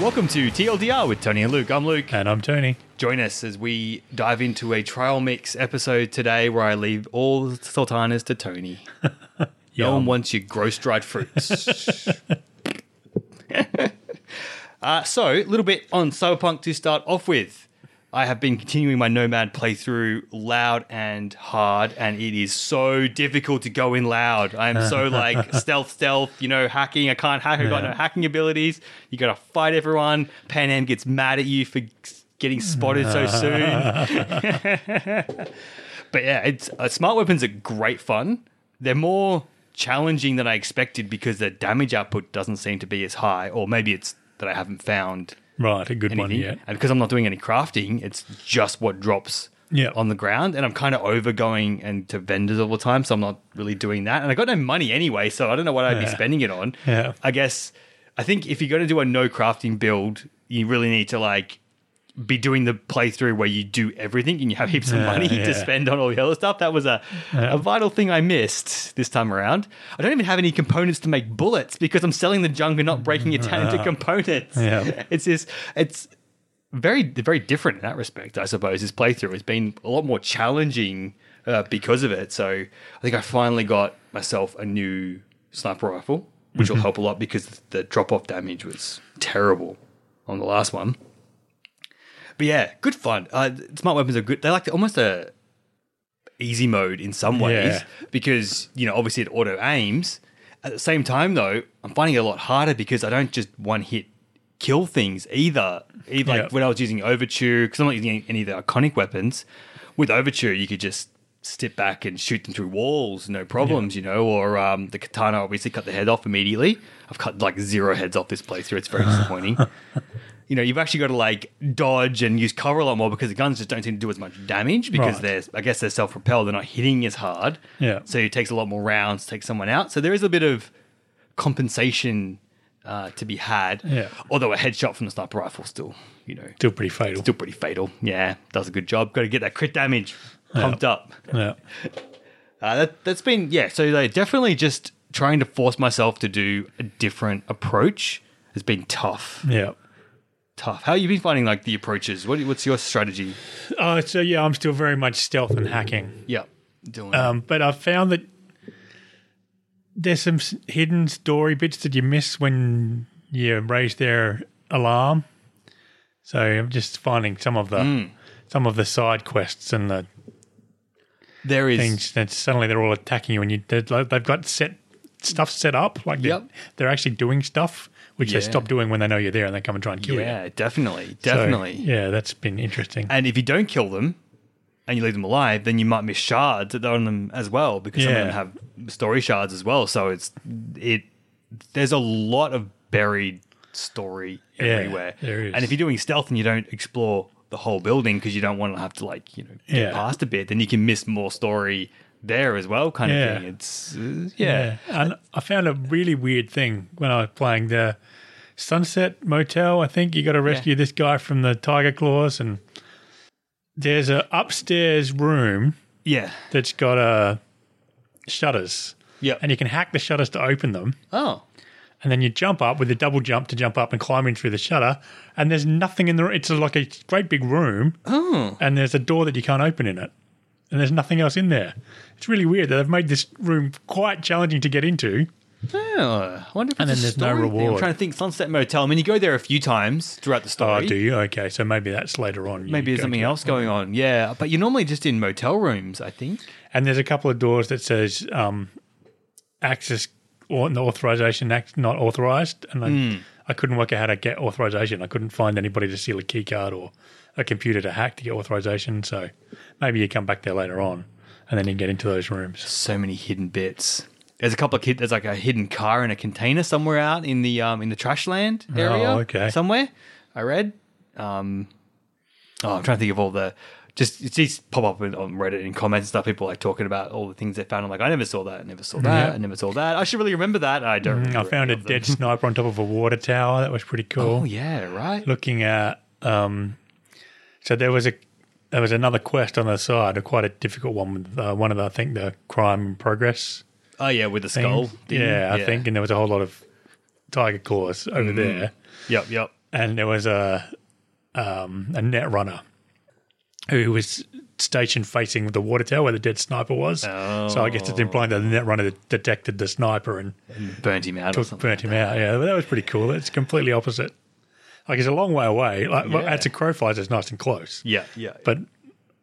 Welcome to TLDR with Tony and Luke. I'm Luke. And I'm Tony. Join us as we dive into a trial mix episode today where I leave all the sultanas to Tony. No one wants your gross dried fruits. uh, so, a little bit on Cyberpunk to start off with. I have been continuing my Nomad playthrough loud and hard, and it is so difficult to go in loud. I am so like stealth, stealth, you know, hacking. I can't hack. I've got no hacking abilities. You got to fight everyone. Panam gets mad at you for getting spotted so soon. But yeah, it's uh, smart weapons are great fun. They're more challenging than I expected because the damage output doesn't seem to be as high, or maybe it's that I haven't found Right, a good one anything. yet. And because I'm not doing any crafting, it's just what drops Yeah. on the ground. And I'm kind of over going and to vendors all the time, so I'm not really doing that. And I got no money anyway, so I don't know what I'd be spending it on. Yeah. I guess I think if you're going to do a no crafting build, you really need to like be doing the playthrough where you do everything and you have heaps of Yeah, money to spend on all the other stuff. That was a, a vital thing I missed this time around. I don't even have any components to make bullets because I'm selling the junk and not breaking it down into components. Yeah. It's just it's very very different in that respect, I suppose. This playthrough has been a lot more challenging uh, because of it. So I think I finally got myself a new sniper rifle, which will help a lot because the drop off damage was terrible on the last one. But yeah, good fun. Uh, smart weapons are good. They're like almost a easy mode in some ways Yeah. because you know obviously it auto aims. At the same time, though, I'm finding it a lot harder because I don't just one hit kill things either. Either like Yeah. when I was using Overture, because I'm not using any of the iconic weapons. With Overture, you could just step back and shoot them through walls, no problems, you know. Or um, the katana obviously cut the head off immediately. I've cut like zero heads off this playthrough. It's very disappointing. you know, you've actually got to like dodge and use cover a lot more because the guns just don't seem to do as much damage because Right. they're, I guess, they're self-propelled. They're not hitting as hard. Yeah. So it takes a lot more rounds to take someone out. So there is a bit of compensation uh, to be had. Yeah. Although a headshot from the sniper rifle still, you know, Still pretty fatal. still pretty fatal. Yeah, does a good job. Got to get that crit damage pumped up. yeah. Uh, that, that's been yeah. So like, definitely just trying to force myself to do a different approach has been tough. Yeah. Tough. How have you been finding like the approaches? What, what's your strategy? Uh, so yeah, I'm still very much stealth and hacking. Yeah, doing. Um, but I've found that there's some hidden story bits that you miss when you raise their alarm. So I'm just finding some of the Hmm. some of the side quests and the there is things that suddenly they're all attacking you and you they've got set stuff set up like Yep. they're, they're actually doing stuff which Yeah. they stop doing when they know you're there and they come and try and kill you. yeah, definitely, So, definitely. yeah, that's been interesting. And if you don't kill them and you leave them alive, then you might miss shards that are on them as well because some of Yeah. them have story shards as well. So it's it. There's a lot of buried story Yeah, everywhere. there is. And if you're doing stealth and you don't explore the whole building because you don't want to have to like you know get Yeah. past a bit, then you can miss more story there as well. Kind Yeah. of thing. It's uh, yeah. And I found a really weird thing when I was playing the Sunset Motel. I think you got to rescue this guy from the Tyger Claws, and there's a upstairs room yeah, that's got uh, shutters, yeah. and you can hack the shutters to open them. oh, And then you jump up with a double jump to jump up and climb in through the shutter. And there's nothing in the. It's like a great big room, oh, and there's a door that you can't open in it. And there's nothing else in there. It's really weird that they've made this room quite challenging to get into. yeah. I wonder if And it's then a there's no story thing. I'm reward. trying to think. Sunset Motel. I mean, you go there a few times throughout the story. Oh, do you? Okay, so maybe that's later on. Maybe there's something else going on. Yeah, but you're normally just in motel rooms, I think. And there's a couple of doors that says um, access or the authorization act not authorized, and I, Hmm. I couldn't work out how to get authorization. I couldn't find anybody to steal a key card or a computer to hack to get authorization. So maybe you come back there later on, and then you get into those rooms. So many hidden bits. There's a couple of kid. There's like a hidden car in a container somewhere out in the um in the trash land area. Oh, okay. Somewhere I read. Um, oh, I'm trying to think of all the. Just it's just pop up on Reddit in comments and stuff. People like talking about all the things they found. I'm like, I never saw that. I never saw that. Yeah. I never saw that. I should really remember that. I don't. I remember found a dead sniper on top of a water tower. That was pretty cool. Oh yeah, right. Looking at Um, so there was a there was another quest on the side, a quite a difficult one with uh, one of the I think the crime in progress. Oh yeah, with the thing. skull. Yeah, I think, and there was a whole lot of Tyger Claws over there, Yep, yep. and there was a um, a net runner who was stationed facing the water tower where the dead sniper was. Oh. So I guess it's implying that the net runner detected the sniper and Burnt him out or took, something. burnt him out. Yeah, but that was pretty cool. It's completely opposite. Like it's a long way away. Like Yeah. at a crow flies, it's nice and close. Yeah, yeah. But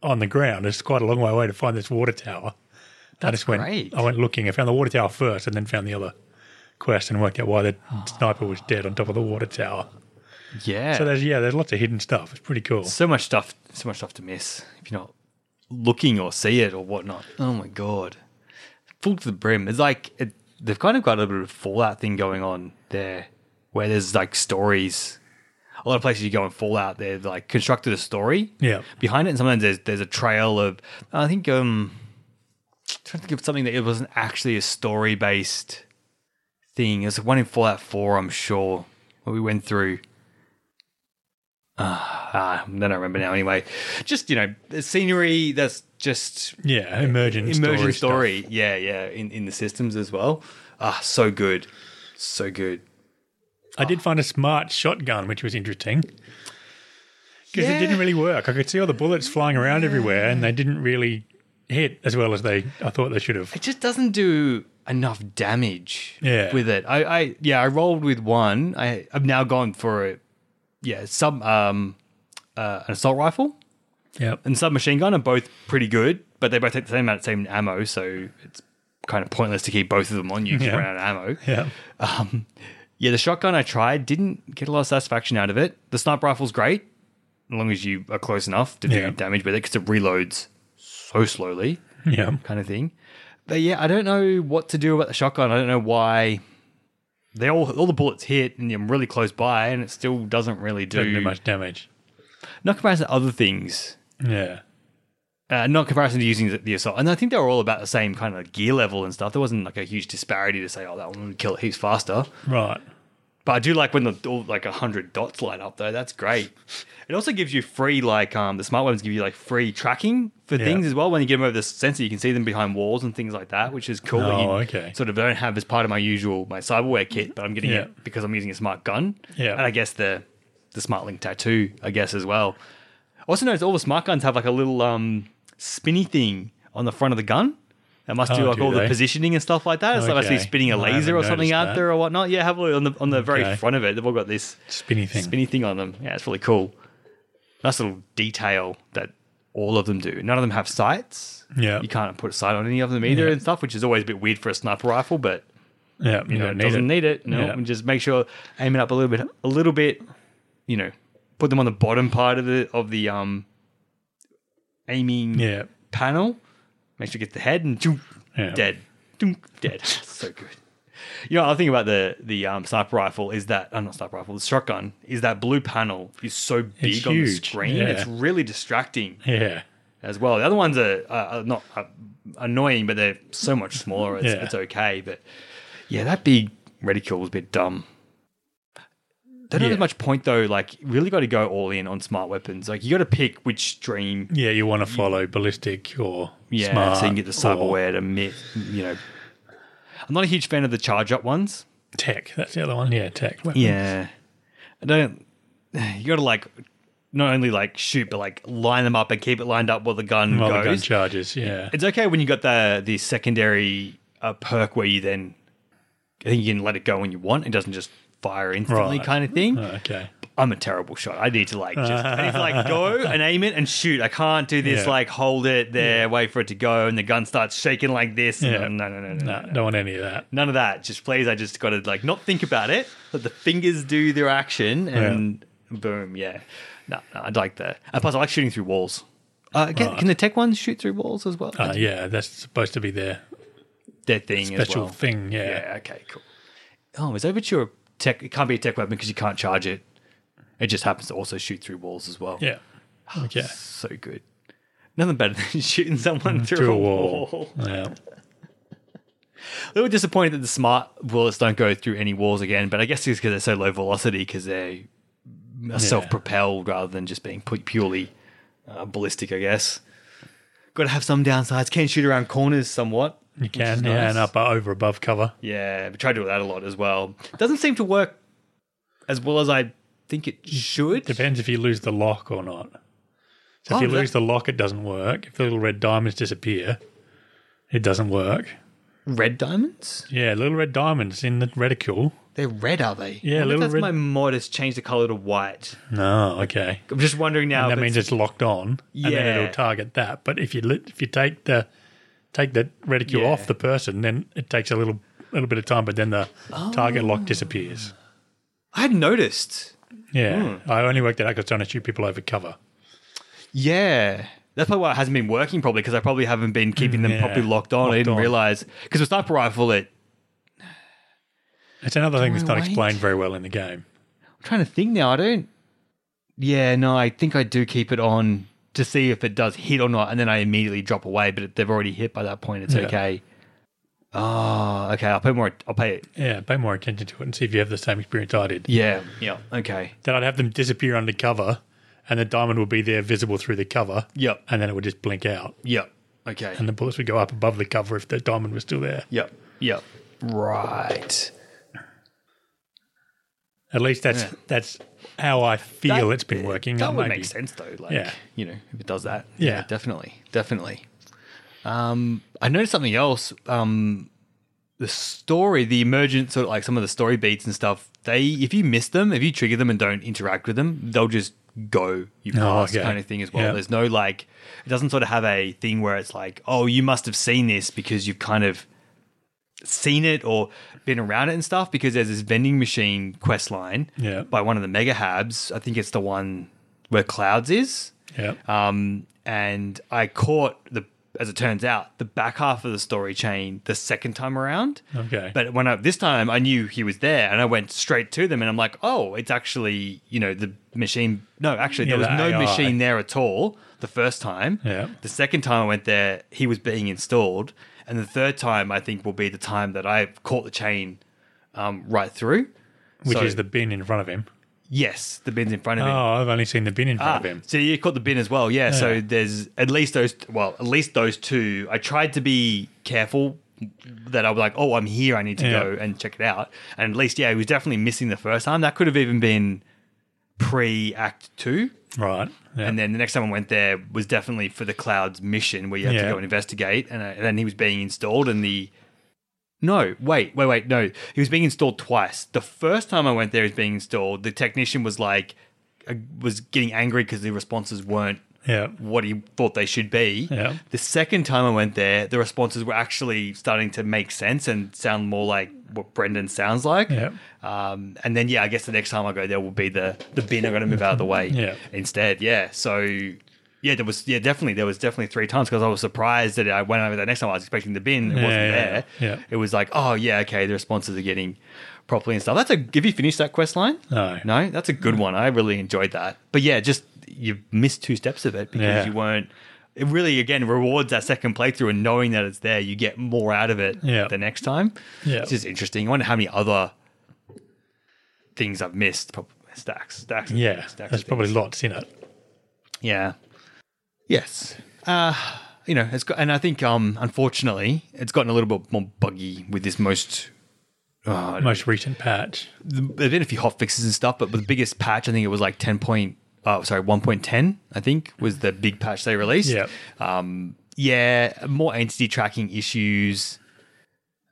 on the ground, it's quite a long way away to find this water tower. I That's just went. great. I went looking. I found the water tower first, and then found the other quest and worked out why the ah. sniper was dead on top of the water tower. yeah. So there's yeah, there's lots of hidden stuff. It's pretty cool. so much stuff so much stuff to miss if you're not looking or see it or whatnot. Oh my god. Full to the brim. It's like it, they've kind of got a little bit of Fallout thing going on there where there's like stories. A lot of places you go in Fallout, they've like constructed a story Yeah. behind it, and sometimes there's there's a trail of I think um I'm trying to think of something that it wasn't actually a story based thing. There's one in Fallout 4, I'm sure, where we went through. Ah, I don't remember now. Anyway, just you know, the scenery that's just Yeah, emergent immersion story. story. Yeah, yeah, in in the systems as well. Ah, so good, so good. I did find a smart shotgun, which was interesting because Yeah. it didn't really work. I could see all the bullets flying around everywhere, and they didn't really hit as well as they I thought they should have. It just doesn't do enough damage Yeah. with it. I, I yeah, I rolled with one. I I've now gone for a yeah, some um uh, an assault rifle Yeah. and submachine gun are both pretty good, but they both take the same amount of same ammo, so it's kind of pointless to keep both of them on you because Yeah. run out of ammo. Yeah. Um, yeah, the shotgun I tried didn't get a lot of satisfaction out of it. The sniper rifle's great, as long as you are close enough to do Yeah. damage with it, because it reloads so slowly, Yeah. kind of thing. But yeah, I don't know what to do about the shotgun. I don't know why they all all the bullets hit and I'm really close by, and it still doesn't really do, do much damage. not comparison to other things. Yeah. Uh, not comparison to using the, the assault, and I think they were all about the same kind of gear level and stuff. There wasn't like a huge disparity to say, "Oh, that one would kill it heaps faster." Right. But I do like when the all, like a hundred dots light up though. That's great. It also gives you free like um the smart weapons give you like free tracking for Yeah. things as well. When you get them over the sensor, you can see them behind walls and things like that, which is cool. Oh, okay. Sort of don't have as part of my usual my cyberware kit, but I'm getting Yeah. it because I'm using a smart gun. Yeah. and I guess the the smart link tattoo, I guess as well. Also noticed all the smart guns have like a little um spinny thing on the front of the gun. That must do Oh, like do all the positioning and stuff like that. It's like actually Okay. spinning a laser or something out that. there or whatnot. Yeah, have a look on the on the very Okay. front of it. They've all got this Spinny thing. spinny thing on them. Yeah, it's really cool. Nice little detail that all of them do. None of them have sights. Yeah. You can't put a sight on any of them either Yeah. and stuff, which is always a bit weird for a sniper rifle, but Yeah. you know, it doesn't need it. No, Yeah. and just make sure aim it up a little bit, a little bit. You know, put them on the bottom part of the of the um aiming Yeah. panel. Make sure you get the head and choom, Yeah. dead, Choom, dead. so good. You know, I think about the the um, sniper rifle is that uh, not sniper rifle, the shotgun is that blue panel is so big It's on the screen. yeah. It's really distracting Yeah. as well. The other ones are, are, are not uh, annoying, but they're so much smaller. It's, Yeah. it's okay. But yeah, that big reticule was a bit dumb. They don't Yeah. have much point though. Like, you really got to go all in on smart weapons. Like, you got to pick which stream. Yeah. You want to follow ballistic or Yeah, smart so you can get the or cyberware to mi You know, I'm not a huge fan of the charge up ones. tech. That's the other one. Yeah. Tech. weapons. Yeah, I don't. You got to like not only like shoot, but like line them up and keep it lined up while the gun While the goes. gun charges. Yeah. It's okay when you got the the secondary uh, perk where you then I think you can let it go when you want. It doesn't just fire instantly, Right. kind of thing. Oh, okay. I'm a terrible shot. I need to like just I need to like go and aim it and shoot. I can't do this Yeah. like hold it there, wait for it to go, and the gun starts shaking like this. Yeah. No, no, no, no, no, No, don't want any of that. None of that. Just please, I just got to like not think about it. Let the fingers do their action, and boom, yeah. No, no, I'd like that. And plus, I like shooting through walls. Uh, can, Right. can the tech ones shoot through walls as well? Uh, yeah, that's supposed to be their Their thing as special well. thing. Yeah. Yeah. Okay. Cool. Oh, is Overture a tech? It can't be a tech weapon because you can't charge it. It just happens to also shoot through walls as well. Yeah. Okay. So good. Nothing better than shooting someone through, Mm, Through a a wall. wall. Yeah. A little disappointed that the smart bullets don't go through any walls again, but I guess it's because they're so low velocity because they are self-propelled rather than just being purely uh, ballistic. I guess. Got to have some downsides. Can shoot around corners somewhat. You can, yeah, nice. and up uh, over above cover. Yeah, we try to do that a lot as well. Doesn't seem to work as well as I think it should. Depends if you lose the lock or not. So Oh, if you that- lose the lock, it doesn't work. If the little red diamonds disappear, it doesn't work. Red diamonds? Yeah, little red diamonds in the reticule. They're red, are they? Yeah, little that's red- my mod has changed the color to white. No, okay. I'm just wondering now. And that means it's- locked on, and then Yeah. it'll target that. But if you if you take the take the reticule Yeah. off the person, then it takes a little little bit of time, but then the target Oh. lock disappears. I hadn't noticed. Yeah, Hmm. I only worked that out because trying to shoot people over cover. Yeah. That's probably why it hasn't been working probably because I probably haven't been keeping them Yeah. properly locked on. I didn't on. realize because with sniper rifle, it. It's another thing that's I not wait? explained very well in the game. I'm trying to think now. I don't. Yeah, no, I think I do keep it on to see if it does hit or not, and then I immediately drop away. But if they've already hit by that point. It's Yeah. okay. Oh, okay. I'll pay more. I'll pay it. Yeah, pay more attention to it and see if you have the same experience I did. Yeah. Yeah. Okay. Then I'd have them disappear under cover, and the diamond would be there visible through the cover, Yep. and then it would just blink out, Yep. Okay. and the bullets would go up above the cover if the diamond was still there. Yep. Yep. Right. At least that's Yeah. that's how I feel That- it's been working. That would make sense though. Like, Yeah. you know, if it does that. Yeah. definitely, definitely. Um, I noticed something else. Um, the story, the emergent sort of like some of the story beats and stuff. They, if you miss them, if you trigger them and don't interact with them, they'll just go. You Oh, pass okay. kind of thing as well. Yeah. There's no like, it doesn't sort of have a thing where it's like, oh, you must have seen this because you've kind of seen it or been around it and stuff because there's this vending machine quest line Yeah. by one of the mega habs. I think it's the one where Clouds is. Yeah. Um, and I caught the, as it turns out, the back half of the story chain the second time around. Okay. But when I, this time I knew he was there and I went straight to them and I'm like, oh, it's actually, you know, the machine. No, actually, Yeah, there was the no AI. machine there at all the first time. Yeah. The second time I went there, he was being installed. And the third time, I think, will be the time that I've caught the chain um, right through. Which So- is the bin in front of him. Yes, the bin's in front of him. Oh, I've only seen the bin in front Ah, of him. So you caught the bin as well, yeah. So there's at least those. Well, at least those two. I tried to be careful that I was like, oh, I'm here. I need to Yeah. go and check it out. And at least, yeah, he was definitely missing the first time. That could have even been pre Act Two. Right. Yeah. And then the next time I went there was definitely for the Clouds mission where you had to go and investigate. And, uh, and then he was being installed, and the no, wait, wait, wait, no, he was being installed twice. The first time I went there, he was being installed. The technician was like, uh, was getting angry because the responses weren't yeah. what he thought they should be. Yeah. The second time I went there, the responses were actually starting to make sense and sound more like what Brendan sounds like. Yeah. Um, and then yeah, I guess the next time I go there will be the the bin. I'm going to move out of the way. Yeah. Instead, yeah. So yeah, there was yeah definitely there was definitely three times because I was surprised that I went over there next time I was expecting the bin. It Yeah, wasn't there. yeah. It was like oh yeah okay the responses are getting properly and stuff. That's a have you finished that quest line? No. No, that's a good one. I really enjoyed that. But yeah, just you missed two steps of it because Yeah. you weren't. It really again rewards that second playthrough and knowing that it's there, you get more out of it Yeah. the next time. Yeah. It's just interesting. I wonder how many other things I've missed. Prob- Stacks, stacks. Yeah. stacks There's probably lots in it. Yeah. Yes. Uh, you know, it's got, and I think um, unfortunately, it's gotten a little bit more buggy with this most. Uh, Most recent patch. There've been a few hot fixes and stuff, but the biggest patch, I think it was like 10 point, oh, sorry, 1.10, I think was the big patch they released. Yeah. Um, yeah, more entity tracking issues.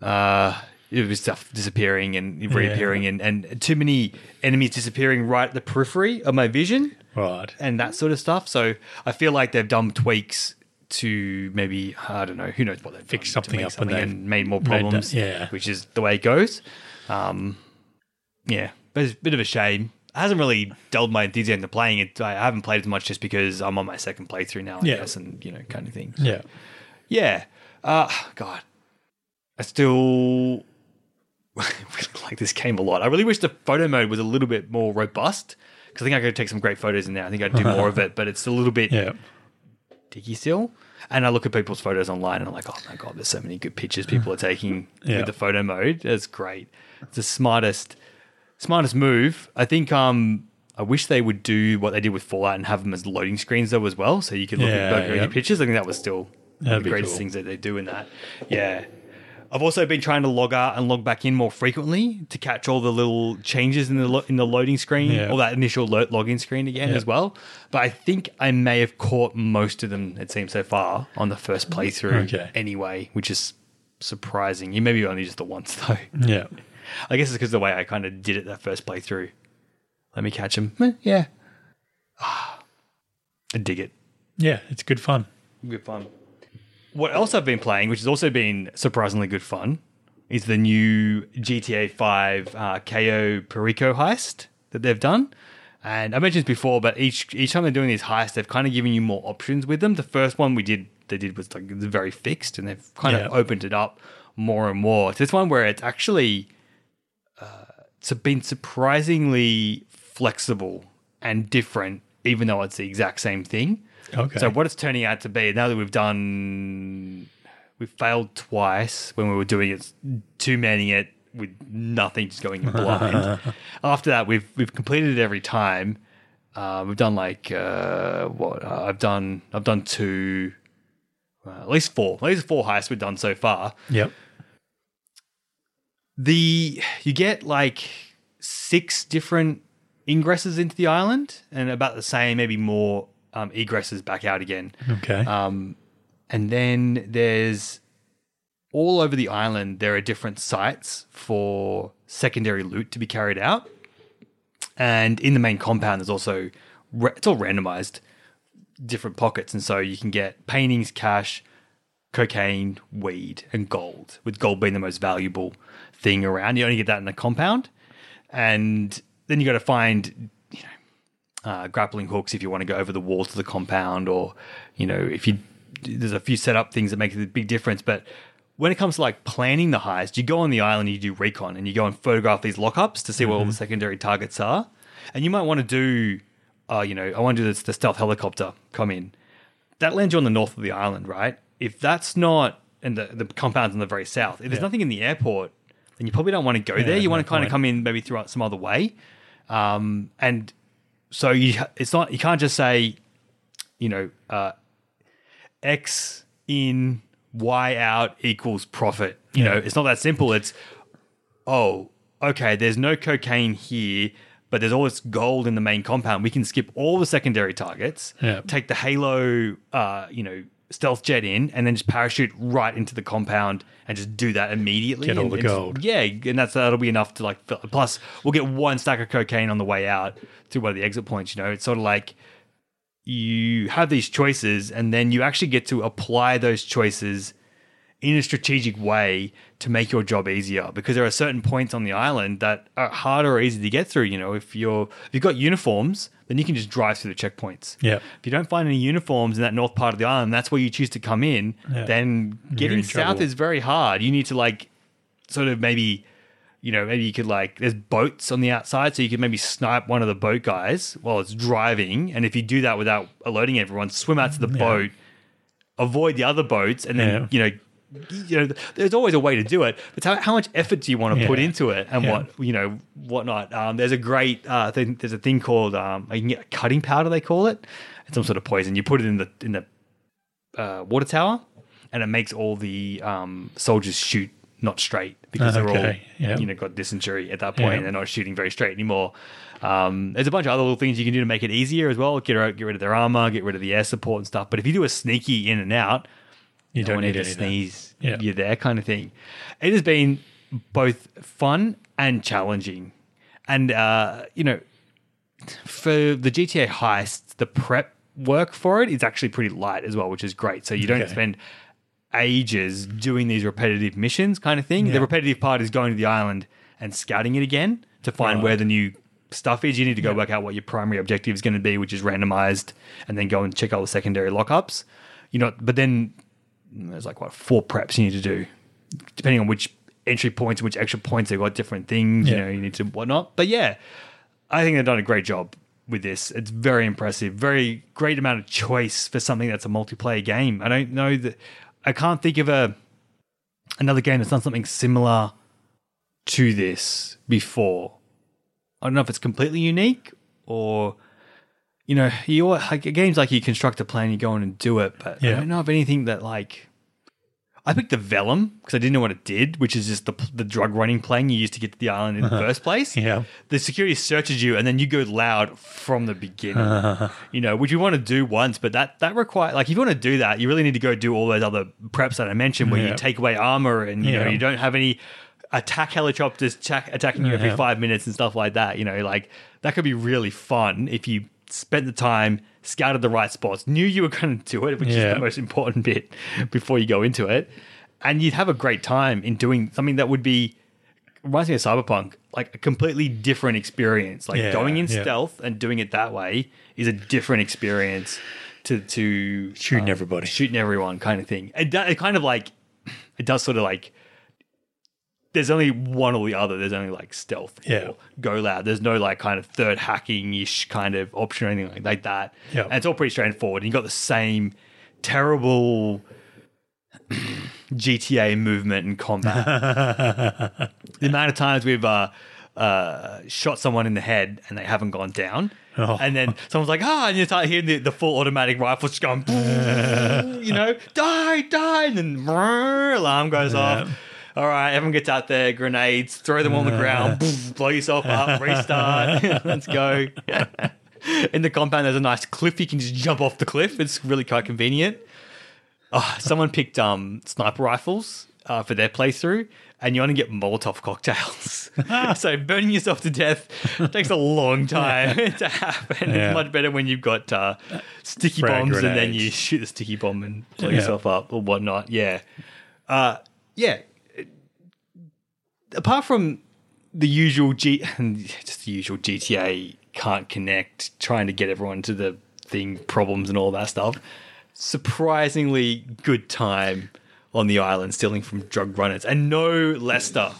Uh, it was stuff disappearing and reappearing, and, and too many enemies disappearing right at the periphery of my vision Right. and that sort of stuff. So I feel like they've done tweaks to maybe I don't know who knows what they've Fix done something up something they've and made more made that- problems. yeah. which is the way it goes. Um, yeah, but it's a bit of a shame. It hasn't really dulled my enthusiasm to playing it. I haven't played as much just because I'm on my second playthrough now, I Yeah. guess, and you know, kind of thing. Yeah. Yeah. Uh, God, I still like this game a lot. I really wish the photo mode was a little bit more robust because I think I could take some great photos in there. I think I'd do more of it, but it's a little bit Yeah. dicky still. And I look at people's photos online and I'm like, oh my God, there's so many good pictures people are taking Yeah. with the photo mode. It's great. It's the smartest, smartest move. I think, um, I wish they would do what they did with Fallout and have them as loading screens though as well, so you could look Yeah, at look at yeah. your pictures. I think that was still one of That'd the greatest cool. things that they do in that. Yeah. I've also been trying to log out and log back in more frequently to catch all the little changes in the lo- in the loading screen Yeah. or that initial lo- login screen again Yeah. as well. But I think I may have caught most of them. It seems so far on the first playthrough Okay. anyway, which is surprising. You maybe only just the once though. Yeah. I guess it's because the way I kind of did it that first playthrough. Let me catch him. Eh, yeah. Ah, I dig it. Yeah, it's good fun. Good fun. What else I've been playing, which has also been surprisingly good fun, is the new GTA 5 uh, Cayo Perico heist that they've done. And I mentioned this before, but each each time they're doing these heists, they've kind of given you more options with them. The first one we did, they did was like it was very fixed, and they've kind Yeah. of opened it up more and more. To this one where it's actually it's been surprisingly flexible and different, even though it's the exact same thing. Okay. So what it's turning out to be now that we've done, we've failed twice when we were doing it, too many it with nothing, just going blind. After that, we've we've completed it every time. Uh, we've done like uh, what uh, I've done. I've done two, at least four, at least four heists we've done so far. Yep. The you get like six different ingresses into the island, and about the same, maybe more um, egresses back out again. Okay. Um, and then there's all over the island, there are different sites for secondary loot to be carried out. And in the main compound, there's also, it's all randomized, different pockets. And so you can get paintings, cash, cocaine, weed, and gold, with gold being the most valuable thing around. You only get that in the compound. And then you got to find you know, uh, grappling hooks if you want to go over the walls of the compound, or you know, if you there's a few setup things that make a big difference. But when it comes to like planning the heist, you go on the island, you do recon, and you go and photograph these lockups to see what all the secondary targets are, and you might want to do, uh, you know, I want to do this, the stealth helicopter come in. That lands you on the north of the island, right? If that's not, and the the compound's on the very south. If there's Yeah. nothing in the airport, then you probably don't want to go there. You want to kind of come in maybe through some other way. Um, and so you it's not you can't just say you know uh, x in y out equals profit you know it's not that simple it's oh okay there's no cocaine here but there's all this gold in the main compound we can skip all the secondary targets Yeah. take the halo uh, you know stealth jet in and then just parachute right into the compound and just do that immediately Get all and- the and just- gold. yeah, and that's that'll be enough to like. Fill. Plus, we'll get one stack of cocaine on the way out to one of the exit points. You know, it's sort of like you have these choices, and then you actually get to apply those choices in a strategic way to make your job easier. Because there are certain points on the island that are harder or easy to get through. You know, if you're if you've got uniforms, then you can just drive through the checkpoints. Yep. If you don't find any uniforms in that north part of the island, that's where you choose to come in. Yeah. Then getting in south trouble. is very hard. You need to like sort of maybe you know maybe you could like there's boats on the outside so you could maybe snipe one of the boat guys while it's driving and if you do that without alerting everyone swim out to the mm, boat avoid the other boats and then Yeah. you know you know there's always a way to do it but how, how much effort do you want to put into it and Yeah. what you know whatnot um, there's a great uh, thing there's a thing called um, you can get cutting powder they call it it's some sort of poison you put it in the in the uh, water tower, and it makes all the um, soldiers shoot not straight because they're all Okay, yeah. you know got dysentery at that point. Yeah. and They're not shooting very straight anymore. Um, there's a bunch of other little things you can do to make it easier as well. Get rid, get rid of their armor, get rid of the air support and stuff. But if you do a sneaky in and out, You don't need ever any of that. sneeze. Yeah. You're there, kind of thing. It has been both fun and challenging, and uh, you know, for the GTA heist, the prep work for it is actually pretty light as well, which is great. So you don't Okay. spend ages doing these repetitive missions, kind of thing. The repetitive part is going to the island and scouting it again to find Right. where the new stuff is. You need to go work out what your primary objective is going to be, which is randomized, and then go and check all the secondary lockups. You know, but then there's like what four preps you need to do, depending on which entry points and which extra points they've got different things. You know, you need to whatnot. But yeah, I think they've done a great job with this. It's very impressive. Very great amount of choice for something that's a multiplayer game. I don't know that I can't think of a another game that's done something similar to this before. I don't know if it's completely unique or you know, you like games like you construct a plan, you go in and do it. But I don't know of anything that like. I picked the Velum because I didn't know what it did, which is just the the drug running plane you used to get to the island in the uh-huh. first place. Yeah. the security searches you, and then you go loud from the beginning. Uh-huh. you know, which you want to do once, but that that require like if you want to do that, you really need to go do all those other preps that I mentioned, where Yeah. you take away armor and you know you don't have any attack helicopters attack, attacking you every Yeah. five minutes and stuff like that. You know, like that could be really fun if you spent the time, scouted the right spots, knew you were going to do it, which is the most important bit before you go into it, and you'd have a great time in doing something that would be reminds me of Cyberpunk, like a completely different experience. Like Yeah, going in yeah. stealth and doing it that way is a different experience to to Shooting um, everybody. shooting everyone kind of thing. It, it kind of like it does sort of like there's only one or the other. There's only like stealth Yeah. or go loud. There's no like kind of third hacking ish kind of option or anything like, like that. Yeah. And it's all pretty straightforward. And you got the same terrible GTA movement and combat. the amount of times we've uh, uh, shot someone in the head and they haven't gone down. Oh. And then someone's like, ah, and you start hearing the, the full automatic rifle just going, you know, die, die. And then alarm goes off. All right, everyone gets out there, grenades, throw them on the ground, blow yourself up, restart. Let's go. in the compound, there's a nice cliff. You can just jump off the cliff. It's really quite convenient. Oh, someone picked um, sniper rifles uh, for their playthrough, and you only get Molotov cocktails. so burning yourself to death takes a long time to happen. Yeah. It's much better when you've got uh, sticky bombs and then you shoot the sticky bomb and blow Yeah. yourself up or whatnot. Yeah, uh, yeah. Apart from the usual G, just the usual GTA can't connect, trying to get everyone to the thing, problems and all that stuff. Surprisingly good time on the island, stealing from drug runners, and no Lester.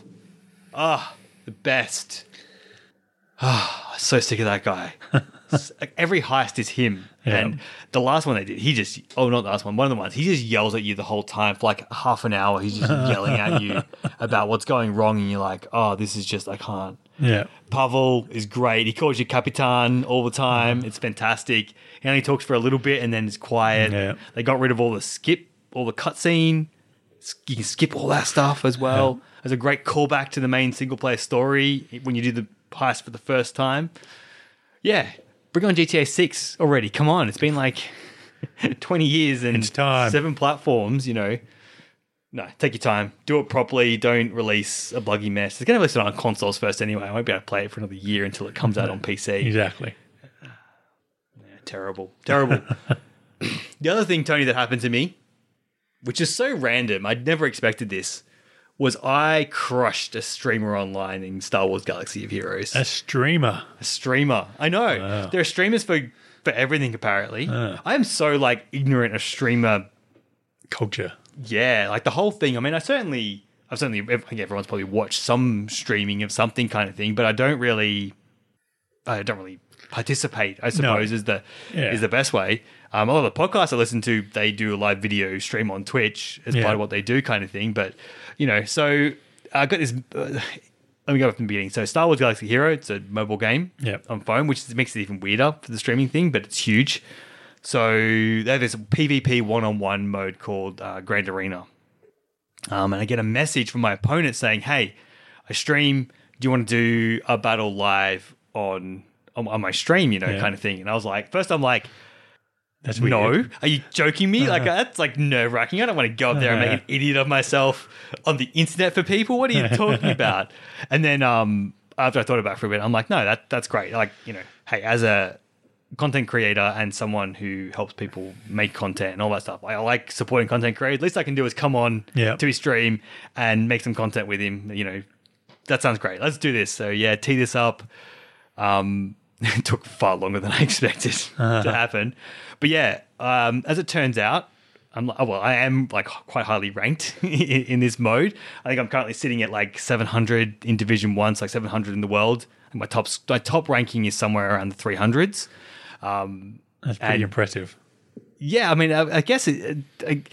Ah, the best. Ah, so sick of that guy. Like, Every heist is him, Yeah. and the last one they did, he just oh not the last one, one of the ones he just yells at you the whole time for like half an hour. He's just yelling at you about what's going wrong, and you're like, oh, this is just I can't. Yeah. Pavel is great. He calls you Capitan all the time. It's fantastic. He only talks for a little bit and then it's quiet. Yeah. They got rid of all the skip, all the cutscene. You can skip all that stuff as well. There's a great callback to the main single player story when you do the heist for the first time. Yeah, bring on GTA 6 already. Come on. It's been like 20 years and It's time. seven platforms, you know. No, take your time. Do it properly. Don't release a buggy mess. It's going to release it on consoles first anyway. I won't be able to play it for another year until it comes out on PC. Exactly. Terrible. Terrible. the other thing, Tony, that happened to me, which is so random, I'd never expected this, was I crushed a streamer online in Star Wars Galaxy of Heroes. A streamer. A streamer. I know. There are streamers for, for everything, apparently. I am so, like, ignorant of streamer Culture. Yeah, like the whole thing. I mean, I certainly, I've certainly, I think everyone's probably watched some streaming of something kind of thing, but I don't really, I don't really participate. I suppose is the Yeah. is the best way. Um, a lot of the podcasts I listen to, they do a live video stream on Twitch as Yeah. part of what they do, kind of thing. But you know, so I got this. Uh, let me go from the beginning. So, Star Wars Galaxy Hero, it's a mobile game Yep. on phone, which makes it even weirder for the streaming thing, but it's huge. So they have this PvP one-on-one mode called uh, Grand Arena, um, and I get a message from my opponent saying, "Hey, I stream. Do you want to do a battle live on on, on my stream? You know, Yeah. kind of thing." And I was like, first, I'm like, That's weird. "No, are you joking me? Like that's like nerve wracking. I don't want to go up there and make an idiot of myself on the internet for people. What are you talking about?" And then um, after I thought about it for a bit, I'm like, "No, that that's great. Like you know, hey, as a content creator and someone who helps people make content and all that stuff. I like supporting content creators. At least I can do is come on Yeah. to his stream and make some content with him. You know, that sounds great. Let's do this. So yeah, tee this up. Um, it took far longer than I expected to happen, but yeah, um, as it turns out. I'm like, oh, well, I am like quite highly ranked in, in this mode. I think I'm currently sitting at like 700 in Division One, so like 700 in the world. And my top my top ranking is somewhere around the 300s. Um, That's pretty And- impressive. Yeah, I mean, I, I guess it, I,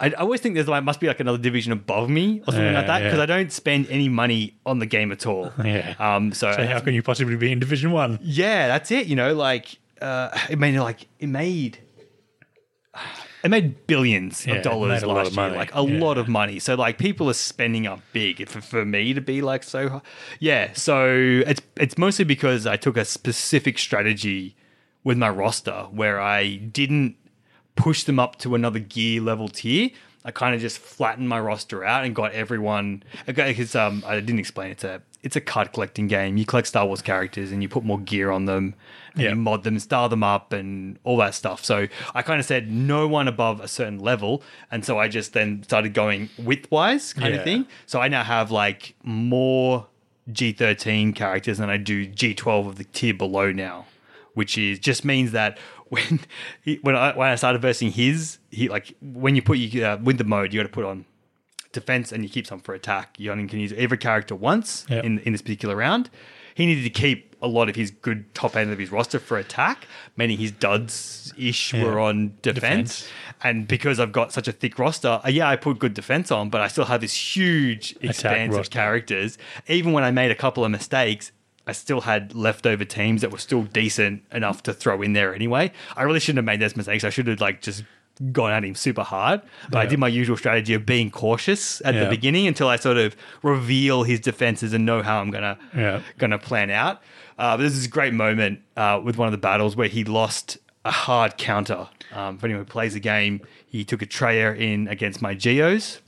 I, I always think there's like must be like another division above me or something Yeah, like that because yeah. I don't spend any money on the game at all. Yeah. Um. So, So how can you possibly be in Division One? yeah, that's it. You know, like uh, it made like it made it made billions Yeah, of dollars last year, like a Yeah. lot of money. So like people are spending up big for, for me to be like so. hi- Yeah, so it's it's mostly because I took a specific strategy with my roster where I didn't push them up to another gear level tier. I kind of just flattened my roster out and got everyone. Because um, I didn't explain it. to it's a card collecting game. You collect Star Wars characters and you put more gear on them, and Yeah. you mod them, star them up, and all that stuff. So I kind of said no one above a certain level, and so I just then started going widthwise kind Yeah. of thing. So I now have like more G13 characters than I do G12 of the tier below now, which is just means that when he, when I when I started versing his, he like when you put you uh, with the mode, you got to put on defense and you keep some for attack. You only can use every character once Yep. in in this particular round. He needed to keep a lot of his good top end of his roster for attack, meaning his duds ish Yeah. were on defense. Defense. And because I've got such a thick roster, uh, yeah, I put good defense on, but I still have this huge expanse of characters. Even when I made a couple of mistakes, I still had leftover teams that were still decent enough to throw in there anyway. I really shouldn't have made those mistakes. I should have like just gone at him super hard. But I did my usual strategy of being cautious at the beginning until I sort of reveal his defenses and know how I'm gonna Yeah. gonna plan out. Uh, but this great moment uh, with one of the battles where he lost a hard counter. Um, for anyone who plays the game, he took a Traya in against my Geos.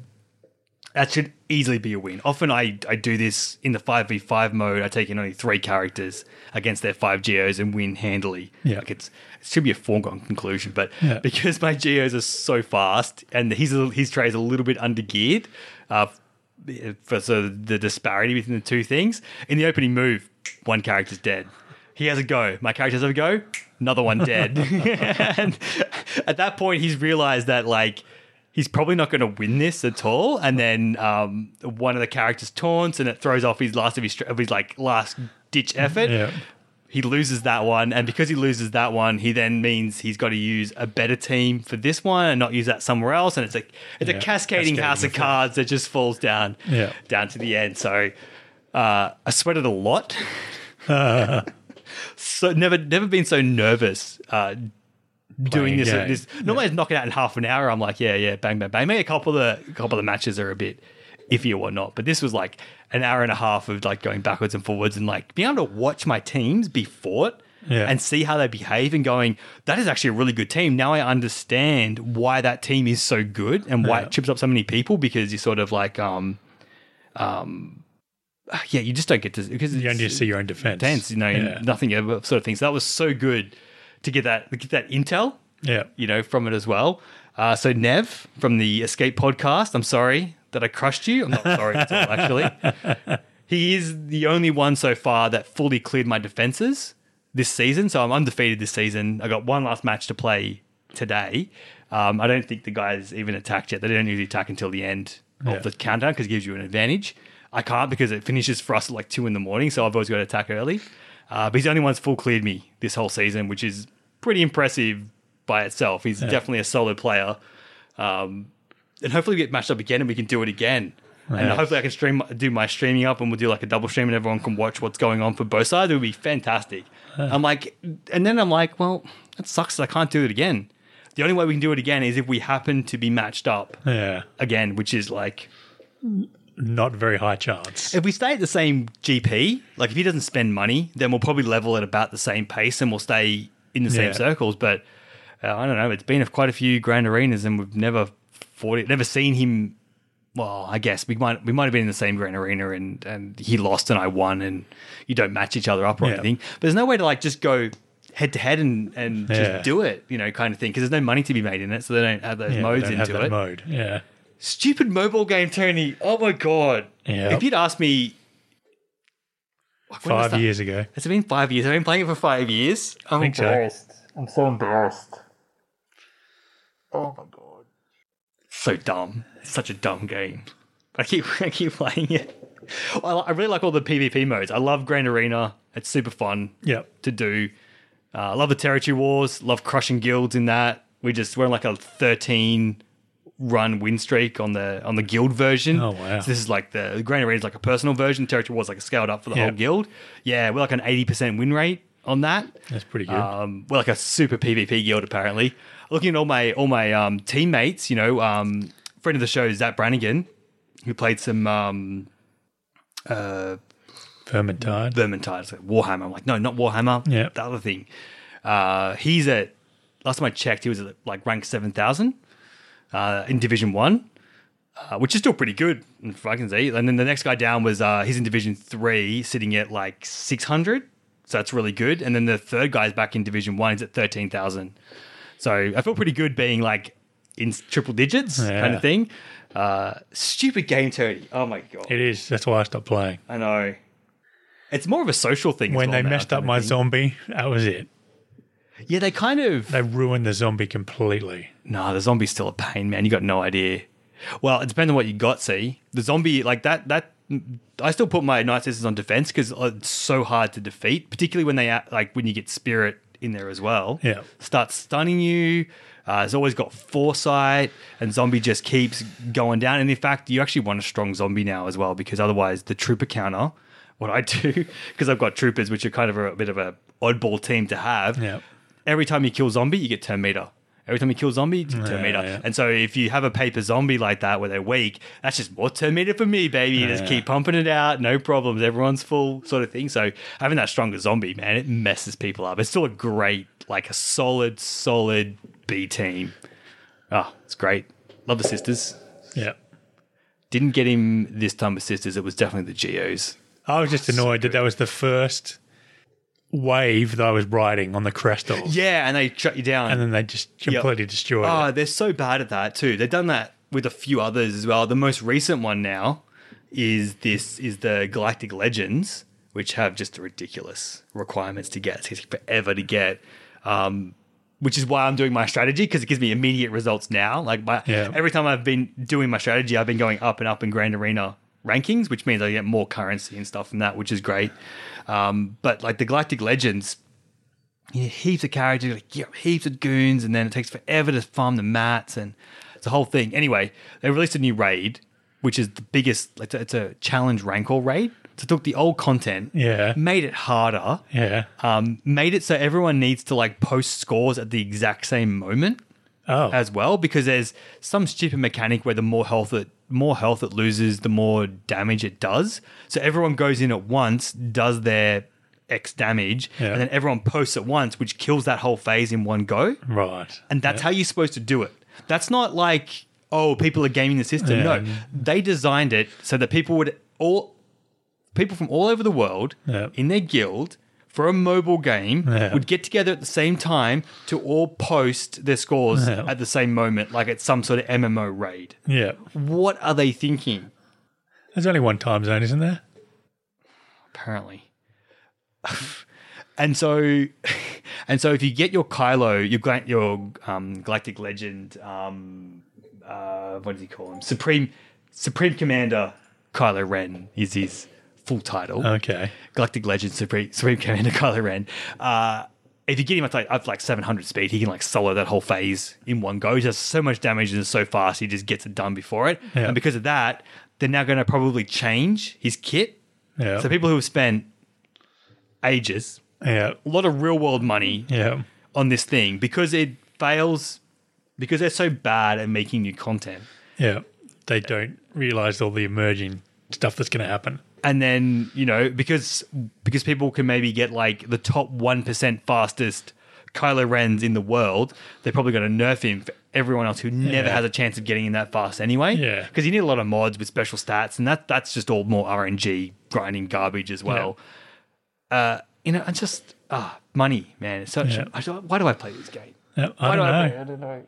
That should easily be a win. Often I, I do this in the 5v5 mode. I take in only three characters against their five Geos and win handily. Yeah. Like it's, it should be a foregone conclusion. But Yeah. because my Geos are so fast and his, his tray is a little bit undergeared, uh, for so the disparity between the two things. In the opening move, one character's dead. He has a go. My character has a go. Another one dead. and at that point, he's realized that like he's probably not going to win this at all. And then um, one of the characters taunts, and it throws off his last of his of his like last ditch effort. Yeah. He loses that one, and because he loses that one, he then means he's got to use a better team for this one and not use that somewhere else. And it's a it's Yeah, a cascading, cascading house of cards that just falls down Yeah. down to the end. So uh, I sweated a lot. so never never been so nervous uh, doing this. game. this normally I knocking out in half an hour. I'm like, yeah, yeah, bang, bang, bang. Maybe a couple of the couple of the matches are a bit iffy or whatnot, but this was like an hour and a half of like going backwards and forwards and like being able to watch my teams be fought. Yeah. And see how they behave and going, that is actually a really good team. Now I understand why that team is so good and why Yeah. it chips up so many people because you sort of like um um, yeah, you just don't get to because You only see your own defense. tense, you know, Yeah. nothing ever sort of thing. So that was so good to get that get that intel, Yeah. you know, from it as well. Uh, so Nev from the Escape podcast, I'm sorry that I crushed you. I'm not sorry at all, actually. He is the only one so far that fully cleared my defenses this season. So I'm undefeated this season. I got one last match to play today. Um, I don't think the guys even attacked yet. They don't usually attack until the end Yeah. of the countdown because it gives you an advantage. I can't because it finishes for us at like two in the morning, so I've always got to attack early. Uh, but he's the only one that's full cleared me this whole season, which is pretty impressive by itself. He's definitely a solid player. Um, and hopefully we get matched up again and we can do it again. And hopefully I can stream do my streaming up and we'll do like a double stream and everyone can watch what's going on for both sides. It would be fantastic. I'm like, and then I'm like, well, that sucks. I can't do it again. The only way we can do it again is if we happen to be matched up Yeah. again, which is like Not very high chance. if we stay at the same GP, like if he doesn't spend money, then we'll probably level at about the same pace and we'll stay in the same Yeah. circles. But uh, I don't know. It's been quite a few grand arenas, and we've never fought it. Never seen him. Well, I guess we might we might have been in the same grand arena, and and he lost and I won, and you don't match each other up or Yeah. anything. But there's no way to like just go head to head and and Yeah. just do it, you know, kind of thing. Because there's no money to be made in it, so they don't add those modes have into it. mode. Yeah. Stupid mobile game, Tony. Oh my god. Yeah. If you'd asked me Like, Five years ago. Has it been five years? I've been playing it for five years. I'm think so. embarrassed. I'm so embarrassed. Oh my god. So dumb. It's such a dumb game. I keep I keep playing it. I, I really like all the PvP modes. I love Grand Arena. It's super fun Yep. to do. Uh, I love the territory wars. Love crushing guilds in that. We just we're in like a thirteen run win streak on the on the guild version. Oh, wow. So this is like the Grand Arena is like a personal version. Territory was like a scaled up for the Yeah. whole guild. Yeah, we're like an eighty percent win rate on that. That's pretty good. Um, we're like a super PvP guild apparently. Looking at all my all my um, teammates, you know, um, friend of the show Zach Brannigan, who played some um, uh, Vermintide. Vermintide, it's like Warhammer. I'm like, no, not Warhammer. Yeah. the other thing. Uh, he's at last time I checked, he was at like rank seven thousand uh, in Division One, uh, which is still pretty good. If I can see. And then the next guy down was uh, he's in Division Three, sitting at like six hundred. So that's really good. And then the third guy's back in Division One. He's at thirteen thousand. So I feel pretty good being like in triple digits kind of thing. Uh, stupid game, Terry. Oh my god. It is. That's why I stopped playing. I know. It's more of a social thing. When well they now, messed up my thing. zombie, that was it. Yeah, they kind of. They ruined the zombie completely. Nah, the zombie's still a pain, man. You got no idea. Well, it depends on what you got. See, the zombie like that. That I still put my Nightsisters on defense because it's so hard to defeat, particularly when they like when you get spirit in there as well. Yeah. starts stunning you. Uh, it's always got foresight, and zombie just keeps going down. And in fact, you actually want a strong zombie now as well because otherwise, the trooper counter. What I do because I've got troopers, which are kind of a, bit of a oddball team to have. Yeah. Every time you kill zombie, you get turn meter. Every time you kill zombie, you get Yeah, meter. yeah. And so if you have a paper zombie like that where they're weak, that's just more turn meter for me, baby. You Just keep pumping it out, no problems. Everyone's full, sort of thing. So having that stronger zombie, man, it messes people up. It's still a great, like a solid, solid B team. Oh, it's great. Love the sisters. Yeah. Didn't get him this time with sisters. It was definitely the Geos. I was just annoyed that that was the first wave that I was riding on the Crestals. Yeah, and they shut you down. And then they just completely destroyed Oh, it. they're so bad at that too. They've done that with a few others as well. The most recent one now is this is the Galactic Legends, which have just ridiculous requirements to get. It takes forever to get. Um, which is why I'm doing my strategy because it gives me immediate results now. Like my, Yeah. every time I've been doing my strategy, I've been going up and up in Grand Arena rankings, which means I get more currency and stuff from that, which is great. Um, but like the Galactic Legends, you know, heaps of characters, like, you know, heaps of goons, and then it takes forever to farm the mats, and it's a whole thing. Anyway, they released a new raid, which is the biggest. It's a, it's a challenge raid. So took the old content, Yeah. made it harder, Yeah. um, made it so everyone needs to like post scores at the exact same moment Oh. as well because there's some stupid mechanic where the more health it more health it loses, the more damage it does. So everyone goes in at once, does their X damage, Yeah. and then everyone posts at once, which kills that whole phase in one go. right. And that's how you're supposed to do it. That's not like, oh, people are gaming the system. Yeah. No, they designed it so that people would all people from all over the world Yeah. in their guild for a mobile game Yeah. would get together at the same time to all post their scores Yeah. at the same moment, like it's some sort of MMO raid. Yeah. What are they thinking? There's only one time zone, isn't there? apparently. and so, and so, if you get your Kylo, your your um, Galactic Legend, um, uh, what does he call him? Supreme Supreme Commander Kylo Ren is his full title. Okay. Galactic Legend Supreme, Supreme Commander Kylo Ren. Uh, if you get him at like, up to like 700 speed, he can like solo that whole phase in one go. He does so much damage and is so fast, he just gets it done before it. Yeah. And because of that, they're now going to probably change his kit. Yeah. So people who have spent ages, yeah. a lot of real world money Yeah. on this thing because it fails, because they're so bad at making new content. Yeah. They don't realize all the emerging stuff that's going to happen. And then you know because because people can maybe get like the top one percent fastest Kylo Ren's in the world, they're probably going to nerf him for everyone else who never Yeah. has a chance of getting in that fast anyway. Yeah. because you need a lot of mods with special stats, and that that's just all more RNG grinding garbage as well. Uh, you know, and just ah money, man. It's such. Yeah. I don't- why do I play this game? Yeah, I Why don't do I know. play? I don't know.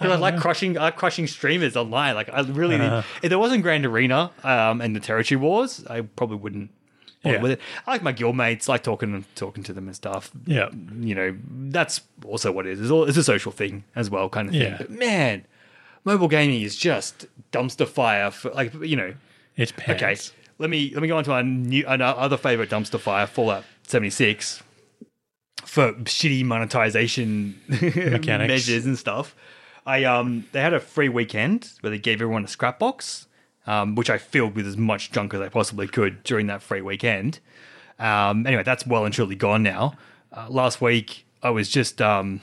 Because I like crushing, I like crushing streamers online. Like I really, need, if there wasn't Grand Arena um, and the Territory Wars, I probably wouldn't Yeah. with it. I like my guild mates, like talking talking to them and stuff. Yeah. You know, that's also what it is. It's, all, it's a social thing as well, kind of thing. Yeah. But man, mobile gaming is just dumpster fire for like you know. It's pants. Okay, let me let me go on to our new our other favorite dumpster fire, Fallout seventy six, for shitty monetization Mechanics. measures and stuff. I um they had a free weekend where they gave everyone a scrap box, um, which I filled with as much junk as I possibly could during that free weekend. Um, anyway, that's well and truly gone now. Uh, last week I was just um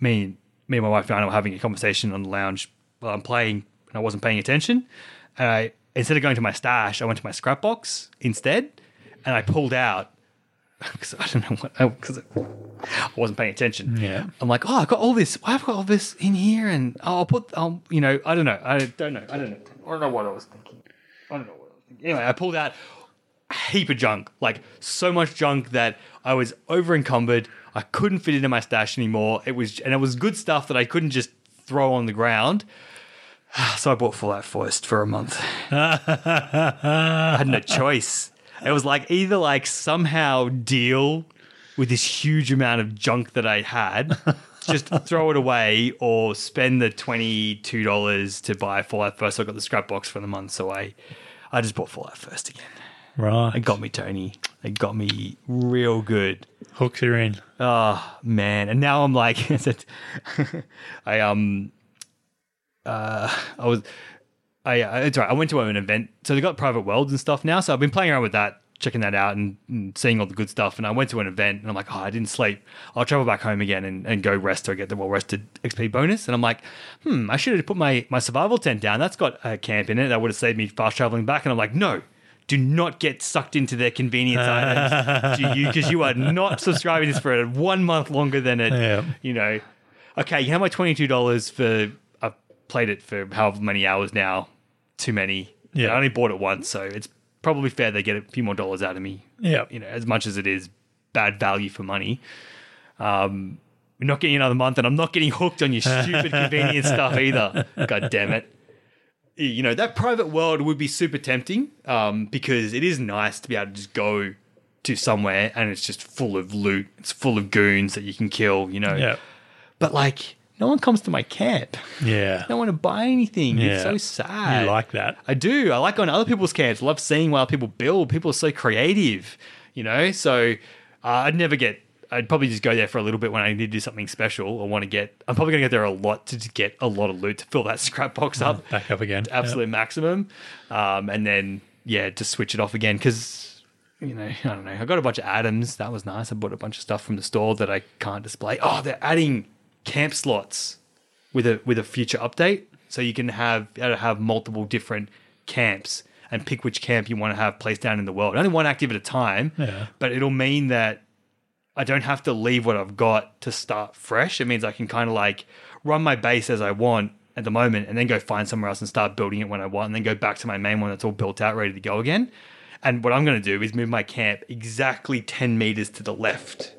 me me and my wife and I were having a conversation on the lounge while I'm playing and I wasn't paying attention. And I instead of going to my stash, I went to my scrap box instead, and I pulled out because I don't know what because I wasn't paying attention. Yeah. I'm like, oh, I've got all this. I've got all this in here, and I'll put, um, you know, I don't know, I don't know, I don't know, I don't know what I was thinking. I don't know what I was thinking. Anyway, I pulled out a heap of junk, like so much junk that I was over encumbered. I couldn't fit into my stash anymore. It was, and it was good stuff that I couldn't just throw on the ground. So I bought Fallout First for a month. I had no choice. It was like either like somehow deal with this huge amount of junk that I had, just throw it away, or spend the twenty two dollars to buy Fallout First. I got the scrap box for the month, so I I just bought Fallout First again. Right. It got me, Tony. It got me real good. Hooks are in. Oh man! And now I'm like, I I um, uh, I was, I uh, it's right. I went to an event, so they got private worlds and stuff now. So I've been playing around with that, checking that out, and, and seeing all the good stuff. And I went to an event, and I'm like, oh, I didn't sleep. I'll travel back home again and, and go rest or get the well rested XP bonus. And I'm like, hmm, I should have put my my survival tent down. That's got a camp in it. That would have saved me fast traveling back. And I'm like, no. Do not get sucked into their convenience items, do you? Because you are not subscribing to this for one month longer than it. Yeah. You know, okay, you have my twenty two dollars for I've played it for however many hours now. Too many. Yeah. I only bought it once, so it's probably fair they get a few more dollars out of me. Yeah. You know, as much as it is bad value for money. Um we're not getting another month and I'm not getting hooked on your stupid convenience stuff either. God damn it. You know, that private world would be super tempting um, because it is nice to be able to just go to somewhere and it's just full of loot. It's full of goons that you can kill, you know. Yeah. But like, no one comes to my camp. Yeah. I don't want to buy anything. It's Yeah. so sad. You like that. I do. I like going to other people's camps. I love seeing what other people build. People are so creative, you know. So uh, I'd never get. I'd probably just go there for a little bit when I need to do something special or want to get. I'm probably going to go there a lot to just get a lot of loot to fill that scrap box up Back up again. absolute maximum, um, and then yeah, to switch it off again because you know I don't know. I got a bunch of atoms. That was nice. I bought a bunch of stuff from the store that I can't display. Oh, they're adding camp slots with a with a future update, so you can have have multiple different camps and pick which camp you want to have placed down in the world. Only one active at a time, Yeah. but it'll mean that I don't have to leave what I've got to start fresh. It means I can kind of like run my base as I want at the moment and then go find somewhere else and start building it when I want and then go back to my main one that's all built out, ready to go again. And what I'm going to do is move my camp exactly 10 meters to the left.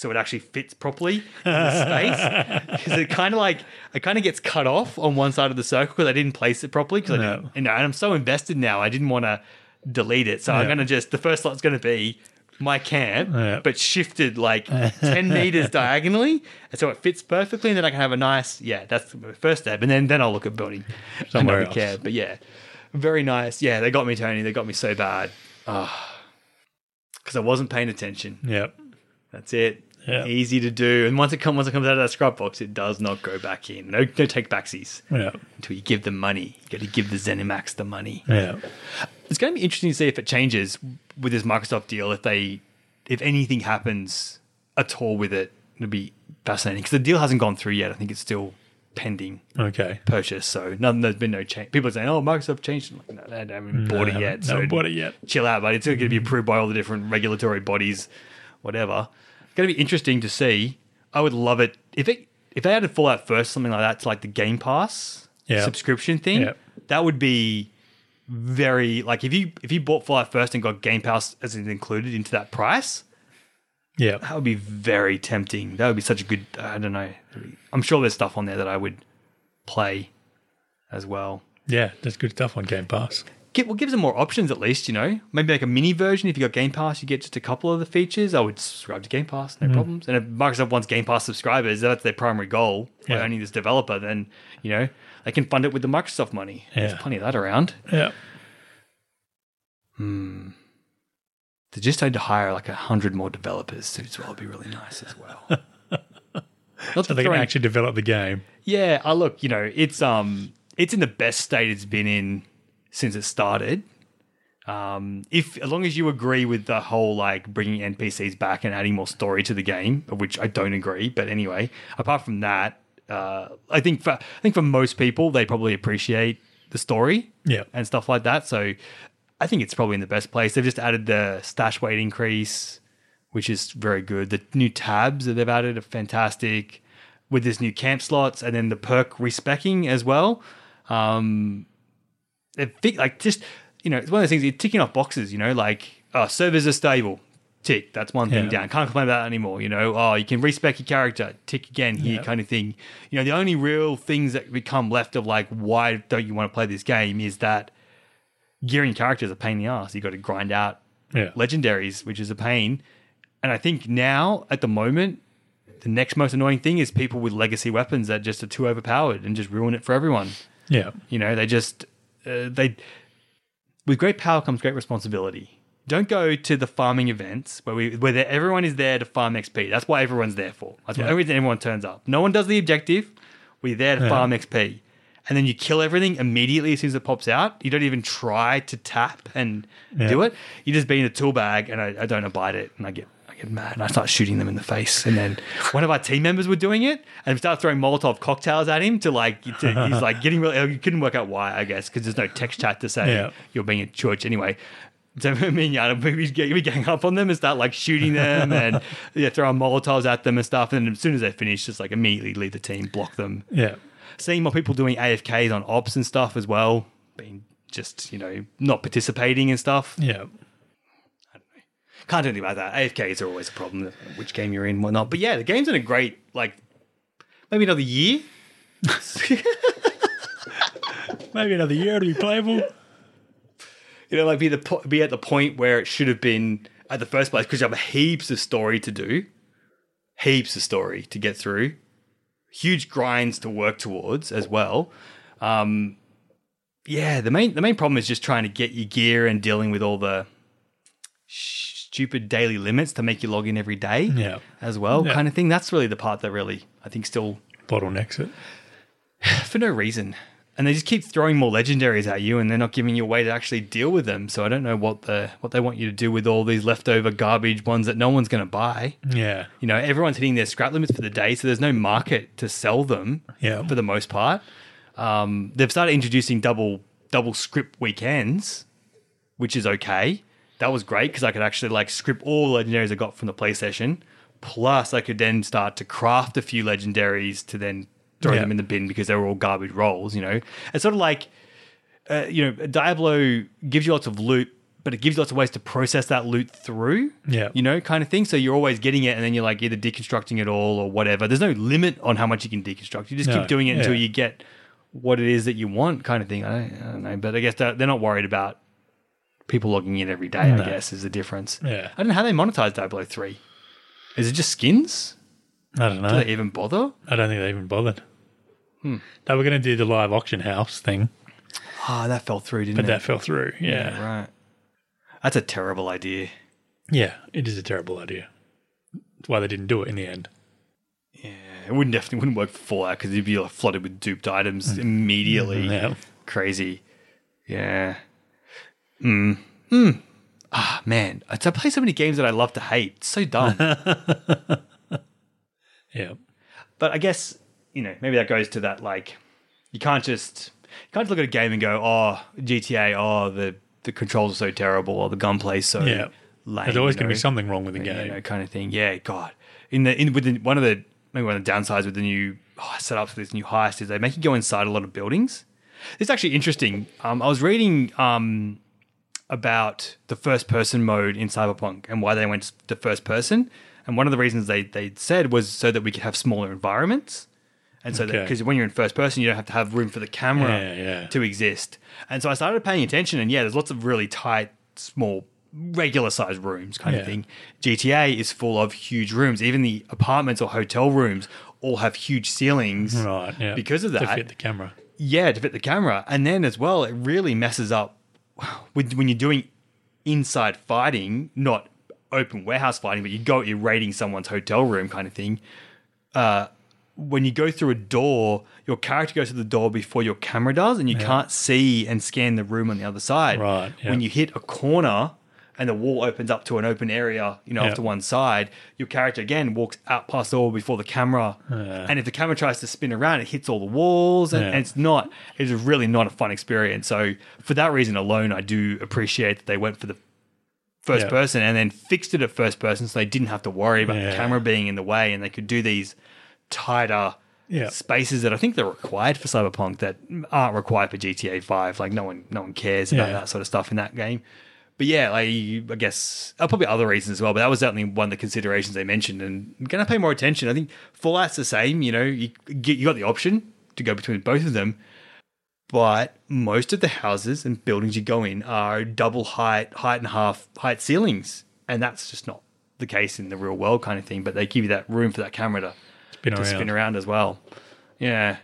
So it actually fits properly in the space because it kind of like it kind of gets cut off on one side of the circle because I didn't place it properly because I No. didn't, you know, and I'm so invested now. I didn't want to delete it, so I'm going to just the first slot's going to be my camp, Yeah. but shifted like 10 meters diagonally. And so it fits perfectly. And then I can have a nice, yeah, that's the first step. And then, then I'll look at building Somewhere another else. camp. But yeah, very nice. Yeah, they got me, Tony. They got me so bad. Ah, because I wasn't paying attention. Yep. That's it. Yeah. Easy to do. And once it comes, once it comes out of that scrap box, it does not go back in. No, no take backsies Yeah. until you give them money. You got to give the Zenimax the money. Yeah. It's going to be interesting to see if it changes with this Microsoft deal. If they, if anything happens at all with it, it'll be fascinating because the deal hasn't gone through yet. I think it's still pending Okay. purchase. So none, there's been no change. People are saying, "Oh, Microsoft changed." Like, no, they haven't bought it yet. No, So bought it yet. chill out, but it's still going to be approved by all the different regulatory bodies, whatever. It's going to be interesting to see. I would love it if it if they added Fallout first, something like that to like the Game Pass Yeah. subscription thing. Yeah. That would be very like if you if you bought Fallout first and got Game Pass as it included into that price, Yeah. that would be very tempting. That would be such a good. I don't know. I'm sure there's stuff on there that I would play as well. Yeah. There's good stuff on Game Pass. Give, well, gives them more options at least, you know. Maybe like a mini version. If you got Game Pass, you get just a couple of the features. I would subscribe to Game Pass, Mm. no problems. And if Microsoft wants Game Pass subscribers, that's their primary goal Yeah. owning this developer, then, you know, they can fund it with the Microsoft money. There's plenty of that around. Yeah. Hmm. They just need to hire like a hundred more developers as well. It'd be really nice as well. Not so to they throw can actually develop the game. Yeah, I look, you know, it's um, it's in the best state it's been in since it started. Um, if as long as you agree with the whole like bringing NPCs back and adding more story to the game, of which I don't agree, but anyway, apart from that, uh, I think for I think for most people they probably appreciate the story Yeah. and stuff like that. So I think it's probably in the best place. They've just added the stash weight increase, which is very good. The new tabs that they've added are fantastic with this new camp slots and then the perk respecking as well. Um, it like just you know, it's one of those things you're ticking off boxes. You know, like oh, servers are stable. Tick. That's one thing Yeah. down. Can't complain about that anymore. You know, oh, you can respec your character. Tick again here, Yeah. kind of thing. You know, the only real things that become left of like why don't you want to play this game is that gearing characters are a pain in the ass. You got to grind out Yeah. legendaries, which is a pain. And I think now, at the moment, the next most annoying thing is people with legacy weapons that just are too overpowered and just ruin it for everyone. Yeah. You know, they just uh, they with great power comes great responsibility. Don't go to the farming events where we where everyone is there to farm XP. That's what everyone's there for. That's Yeah. why everything everyone turns up. No one does the objective. We're there to Yeah. farm XP. And then you kill everything immediately as soon as it pops out. You don't even try to tap and Yeah. do it. You just be in a tool bag, and I, I don't abide it, and I get Get mad, and I start shooting them in the face. And then one of our team members were doing it, and we started throwing Molotov cocktails at him to like to, he's like getting really. You couldn't work out why, I guess, because there's no text chat to say Yeah. you're being a church anyway. So me and Yana, we get we gang up on them and start like shooting them and yeah, throwing Molotovs at them and stuff. And as soon as they finish, just like immediately leave the team, block them Yeah. seeing more people doing AFKs on ops and stuff as well, being just, you know, not participating and stuff. Yeah. Can't do anything about that. AFKs are always a problem, which game you're in whatnot. But yeah, the game's in a great, like, maybe another year. Maybe another year to be playable. You know, like be the po- be at the point where it should have been at the first place because you have heaps of story to do, heaps of story to get through, huge grinds to work towards as well. Um, yeah, the main the main problem is just trying to get your gear and dealing with all the stupid daily limits to make you log in every day Yeah. as well, Yeah. kind of thing. That's really the part that really I think still Bottlenecks it. for no reason. And they just keep throwing more legendaries at you, and they're not giving you a way to actually deal with them. So I don't know what the what they want you to do with all these leftover garbage ones that no one's going to buy. Yeah. You know, everyone's hitting their scrap limits for the day, so there's no market to sell them. Yeah. for the most part. Um, they've started introducing double double scrip weekends, which is okay. That was great because I could actually like scrip all the legendaries I got from the PlayStation. Plus, I could then start to craft a few legendaries to then throw Yeah. them in the bin because they were all garbage rolls. You know, it's sort of like uh, you know, Diablo gives you lots of loot, but it gives you lots of ways to process that loot through. Yeah. You know, kind of thing. So you're always getting it and then you're like either deconstructing it all or whatever. There's no limit on how much you can deconstruct. You just No, keep doing it until yeah. you get what it is that you want, kind of thing. I don't, I don't know. But I guess they're not worried about people logging in every day, No. I guess, is the difference. Yeah. I don't know how they monetize Diablo 3. Is it just skins? I don't know. Do they even bother? I don't think they even bothered. Hmm. They were going to do the live auction house thing, Ah, that fell through, didn't but it? But that fell through. Yeah. yeah. right. That's a terrible idea. Yeah, it is a terrible idea. That's why they didn't do it in the end. Yeah, it wouldn't definitely wouldn't work for Fallout because you'd be like flooded with duped items immediately. Yeah. Crazy. Yeah. Mm. Mm. Ah, man. I play so many games that I love to hate. It's so dumb. Yeah. but I guess, you know, maybe that goes to that like you can't just you can't just look at a game and go, Oh, GTA, oh the the controls are so terrible or the gunplay's so Yeah. lame. There's always you going to be something wrong with the you game. know, kind of thing. Yeah, God. In the in with the, one of the maybe one of the downsides with the new oh, setups for this new heist is they make you go inside a lot of buildings. It's actually interesting. Um, I was reading um, about the first person mode in Cyberpunk and why they went to first person. And one of the reasons they they said was so that we could have smaller environments. And so that Okay. because when you're in first person, you don't have to have room for the camera Yeah, yeah. to exist. And so I started paying attention, and yeah, there's lots of really tight, small, regular sized rooms kind Yeah. of thing. GTA is full of huge rooms. Even the apartments or hotel rooms all have huge ceilings. Right. Yeah. Because of that. To fit the camera. Yeah, to fit the camera. And then as well, it really messes up with when you're doing inside fighting, not open warehouse fighting, but you go, you're raiding someone's hotel room kind of thing. Uh, when you go through a door, your character goes to the door before your camera does, and you can't see and scan the room on the other side. Right, yeah. When you hit a corner and the wall opens up to an open area, you know, Yeah. off to one side, your character again walks out past the wall before the camera. And if the camera tries to spin around, it hits all the walls, and, Yeah. and it's not. It's really not a fun experience. So for that reason alone, I do appreciate that they went for the first Yeah. person and then fixed it at first person, so they didn't have to worry about the camera being in the way, and they could do these tighter Yeah. spaces that I think they're required for Cyberpunk that aren't required for GTA Five. Like no one, no one cares about Yeah. that sort of stuff in that game. But yeah, like I guess uh, probably other reasons as well. But that was certainly one of the considerations they mentioned, and I'm gonna pay more attention. I think Fallout's the same. You know, you you got the option to go between both of them, but most of the houses and buildings you go in are double height, height and half height ceilings, and that's just not the case in the real world kind of thing. But they give you that room for that camera to Spin to around. spin around as well. Yeah,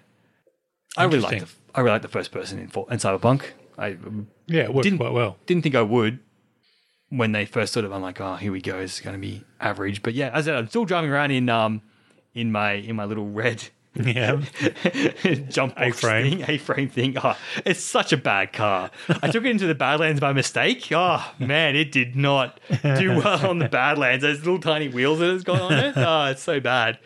I really like the I really like the first person in, in Cyberpunk. I Yeah, it worked Didn't- quite well. didn't think I would when they first sort of. I'm like, oh, here we go. It's going to be average, but yeah, as I said, I'm still driving around in um in my in my little red. Yeah. jump box A-frame. thing, A-frame thing. Oh, it's such a bad car. I took it into the Badlands by mistake. Oh man, it did not do well on the Badlands. Those little tiny wheels that it's got on it. Oh, it's so bad.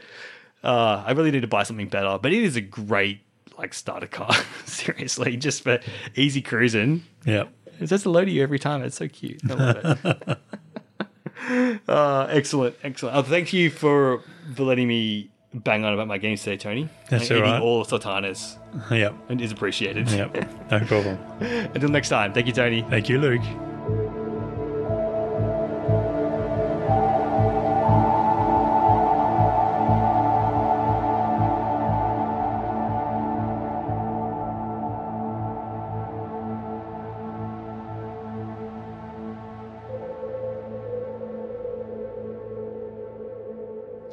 Uh, I really need to buy something better. But it is a great like starter car. Seriously, just for easy cruising. Yeah. It says hello to you every time. It's so cute. I love it. uh, excellent, excellent. Oh, thank you for for letting me bang on about my games today, Tony. That's And all eating all sultanas Yep. and is appreciated. Yep. No problem. Until next time, thank you, Tony. Thank you, Luke.